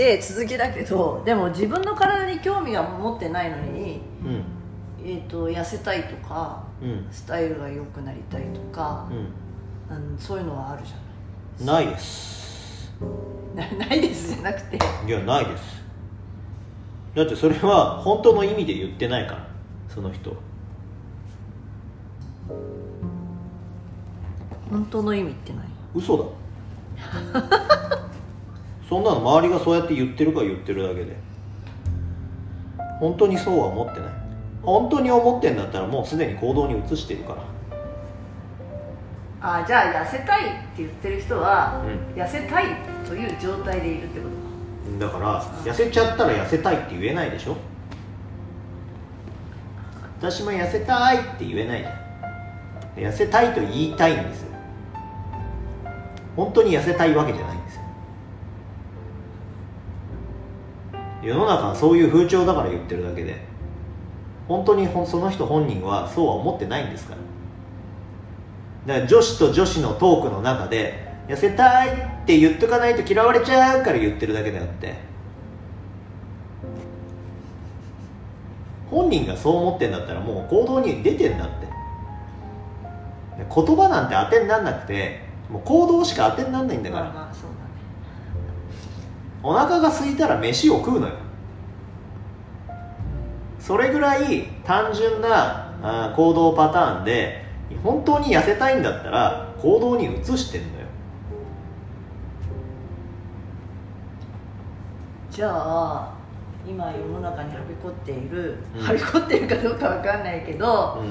で続きだけどでも自分の体に興味が持ってないのに、うん。えー、と痩せたいとかうん。スタイルが良くなりたいとか、ううんそういうのはあるじんない。ですゃないなないですじゃなくて。いやないです。だってそれは本当の意味で言ってないからその人本当の意味って何嘘だ そんなの周りがそうやって言ってるから言ってるだけで。本当にそうは思ってない。本当に思ってんだったらもうすでに行動に移してるから。あじゃあ痩せたいって言ってる人は、う痩せたいという状態でいるってことか。だから痩せちゃったら痩せたいって言えないでしょ。私も痩せたいって言えないじゃん。痩せたいと言いたいんですよ。本当に痩せたいわけじゃないんですよ世の中はそういう風潮だから言ってるだけで本当にその人本人はそうは思ってないんですから。だから女子と女子のトークの中で痩せたいって言っとかないと嫌われちゃうから言ってるだけであって本人がそう思ってんだったらもう行動に出てんだって。言葉なんて当てになんなくてもう行動しか当てになんないんだから、まあまあお腹が空いたら飯を食うのよ。それぐらい単純な行動パターンで本当に痩せたいんだったら行動に移してんのよ。じゃあ今世の中にはびこっている、うん。はびこっているかどうかわかんないけど、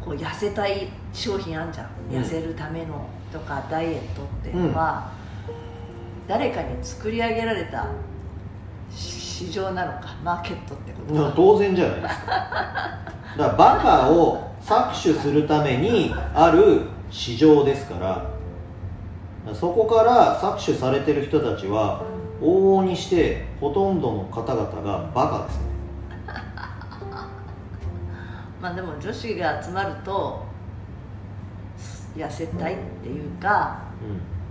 うこう痩せたい商品あんじゃん、うん。痩せるためのとかダイエットっていうのは、誰かに作り上げられた市場なのかマーケットってこと。ん、いやか当然じゃないですか。だからバカを搾取するためにある市場ですからそこから搾取されてる人たちは往々にしてほとんどの方々がバカです。ね まあでも女子が集まると痩せたいっていうかう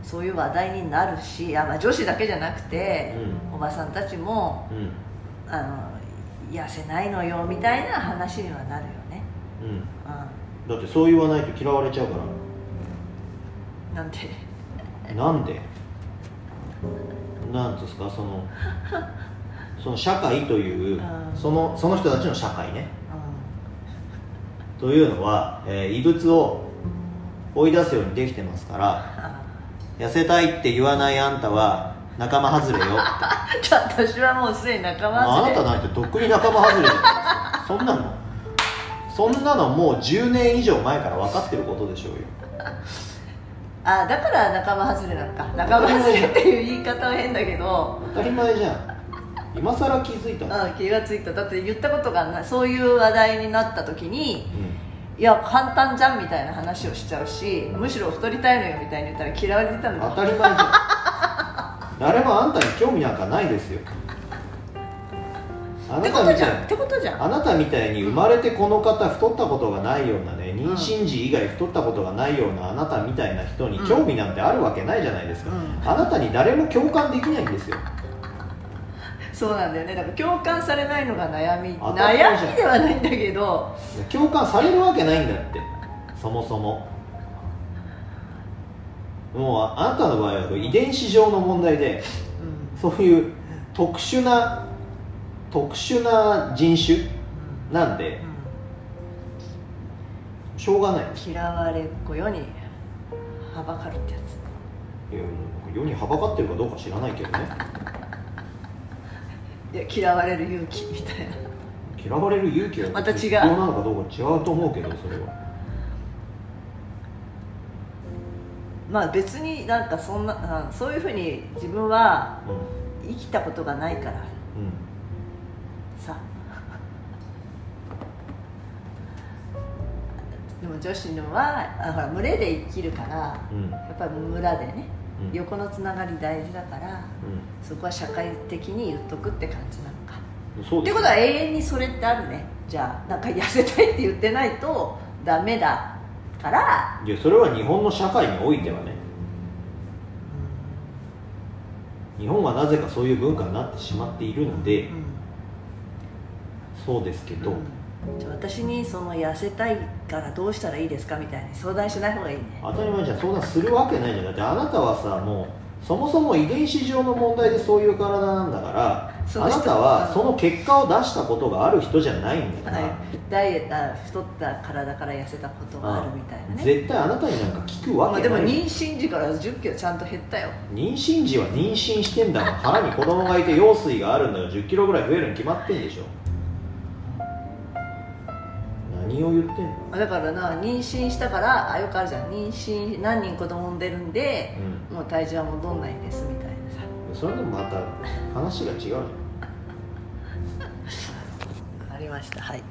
そういう話題になるしあ、まあ、女子だけじゃなくて、うおばさんたちもんうん。あの痩せないのよみたいな話にはなるよね、うん。うだってそう言わないと嫌われちゃうかん、なんてらなんで？なんですかそのその社会といううん。そのその人たちの社会ね。うというのは、えー異物を追い出すようにできてますから痩せたいって言わないあんたは仲間外れよ。っ てじゃあ私はもうすでに仲間あ外れ。なたなんてとっくに仲間外れそんなの。そんなのもう10年以上前から分かってることでしょうよ。あだから仲間外れなのか。仲間外れっていう言い方は変だけど。当たり前じゃん。今さら気づいたの、あ気がついた。だって言ったことがない。そういう話題になった時にういや簡単じゃんみたいな話をしちゃうしむしろ太りたいのよみたいに言ったら嫌われてたんん、だ当たり前じゃん。誰もあんたに興味なんかないですよ。あなたみたいことじゃんってことじゃん。あなたみたいに生まれてこの方太ったことがないようなね妊娠時以外太ったことがないようなあなたみたいな人にうん興味なんてあるわけないじゃないですか、うん。あなたに誰も共感できないんですよそうなんだよね。だから共感されないのが悩み。悩みではないんだけど。共感されるわけないんだって。そもそも。もうああなたの場合は遺伝子上の問題でうん。そういう特殊な特殊な人種なんでしょうがない。嫌われっ子世にはばかるってやつ。いや世にはばかってるかどうか知らないけどね嫌われる勇気みたいな。嫌われる勇気はまた違う。必要なのかどうか違うと思うけどそれは。まあ別になんかそんなあそういうふうに自分はう生きたことがないから。んうん。さ。でも女子のはあほら群れで生きるからうん。やっぱり村でね、うん横のつながり大事だからそこは社会的に言っとくって感じなのか。うんそうってことは永遠にそれってあるね。じゃあなんか痩せたいって言ってないとダメだから。いやそれは日本の社会においてはね。日本はなぜかそういう文化になってしまっているので、うん。そうですけど、うんじゃあ私にその痩せたいからどうしたらいいですかみたいに相談しない方がいいね。当たり前じゃん相談するわけないじゃん。だってあなたはさもうそもそも遺伝子上の問題でそういう体なんだからあなたはその結果を出したことがある人じゃないんだから、はい、ダイエットあ太った体から痩せたことがあるみたいなね。絶対あなたになんか聞くわまあ、けない、でも妊娠時から1 0キロちゃんと減ったよ。妊娠時は妊娠してんだから腹に子供がいて羊水があるんだよ。1 0キロぐらい増えるに決まってんでしょ何を言ってんの？まあだからな妊娠したからあよくあるじゃん。妊娠何人子供産んでるんで、もう体重は戻んないんですみたいなさ。うんそれでもまた話が違うじゃん。わかりました。はい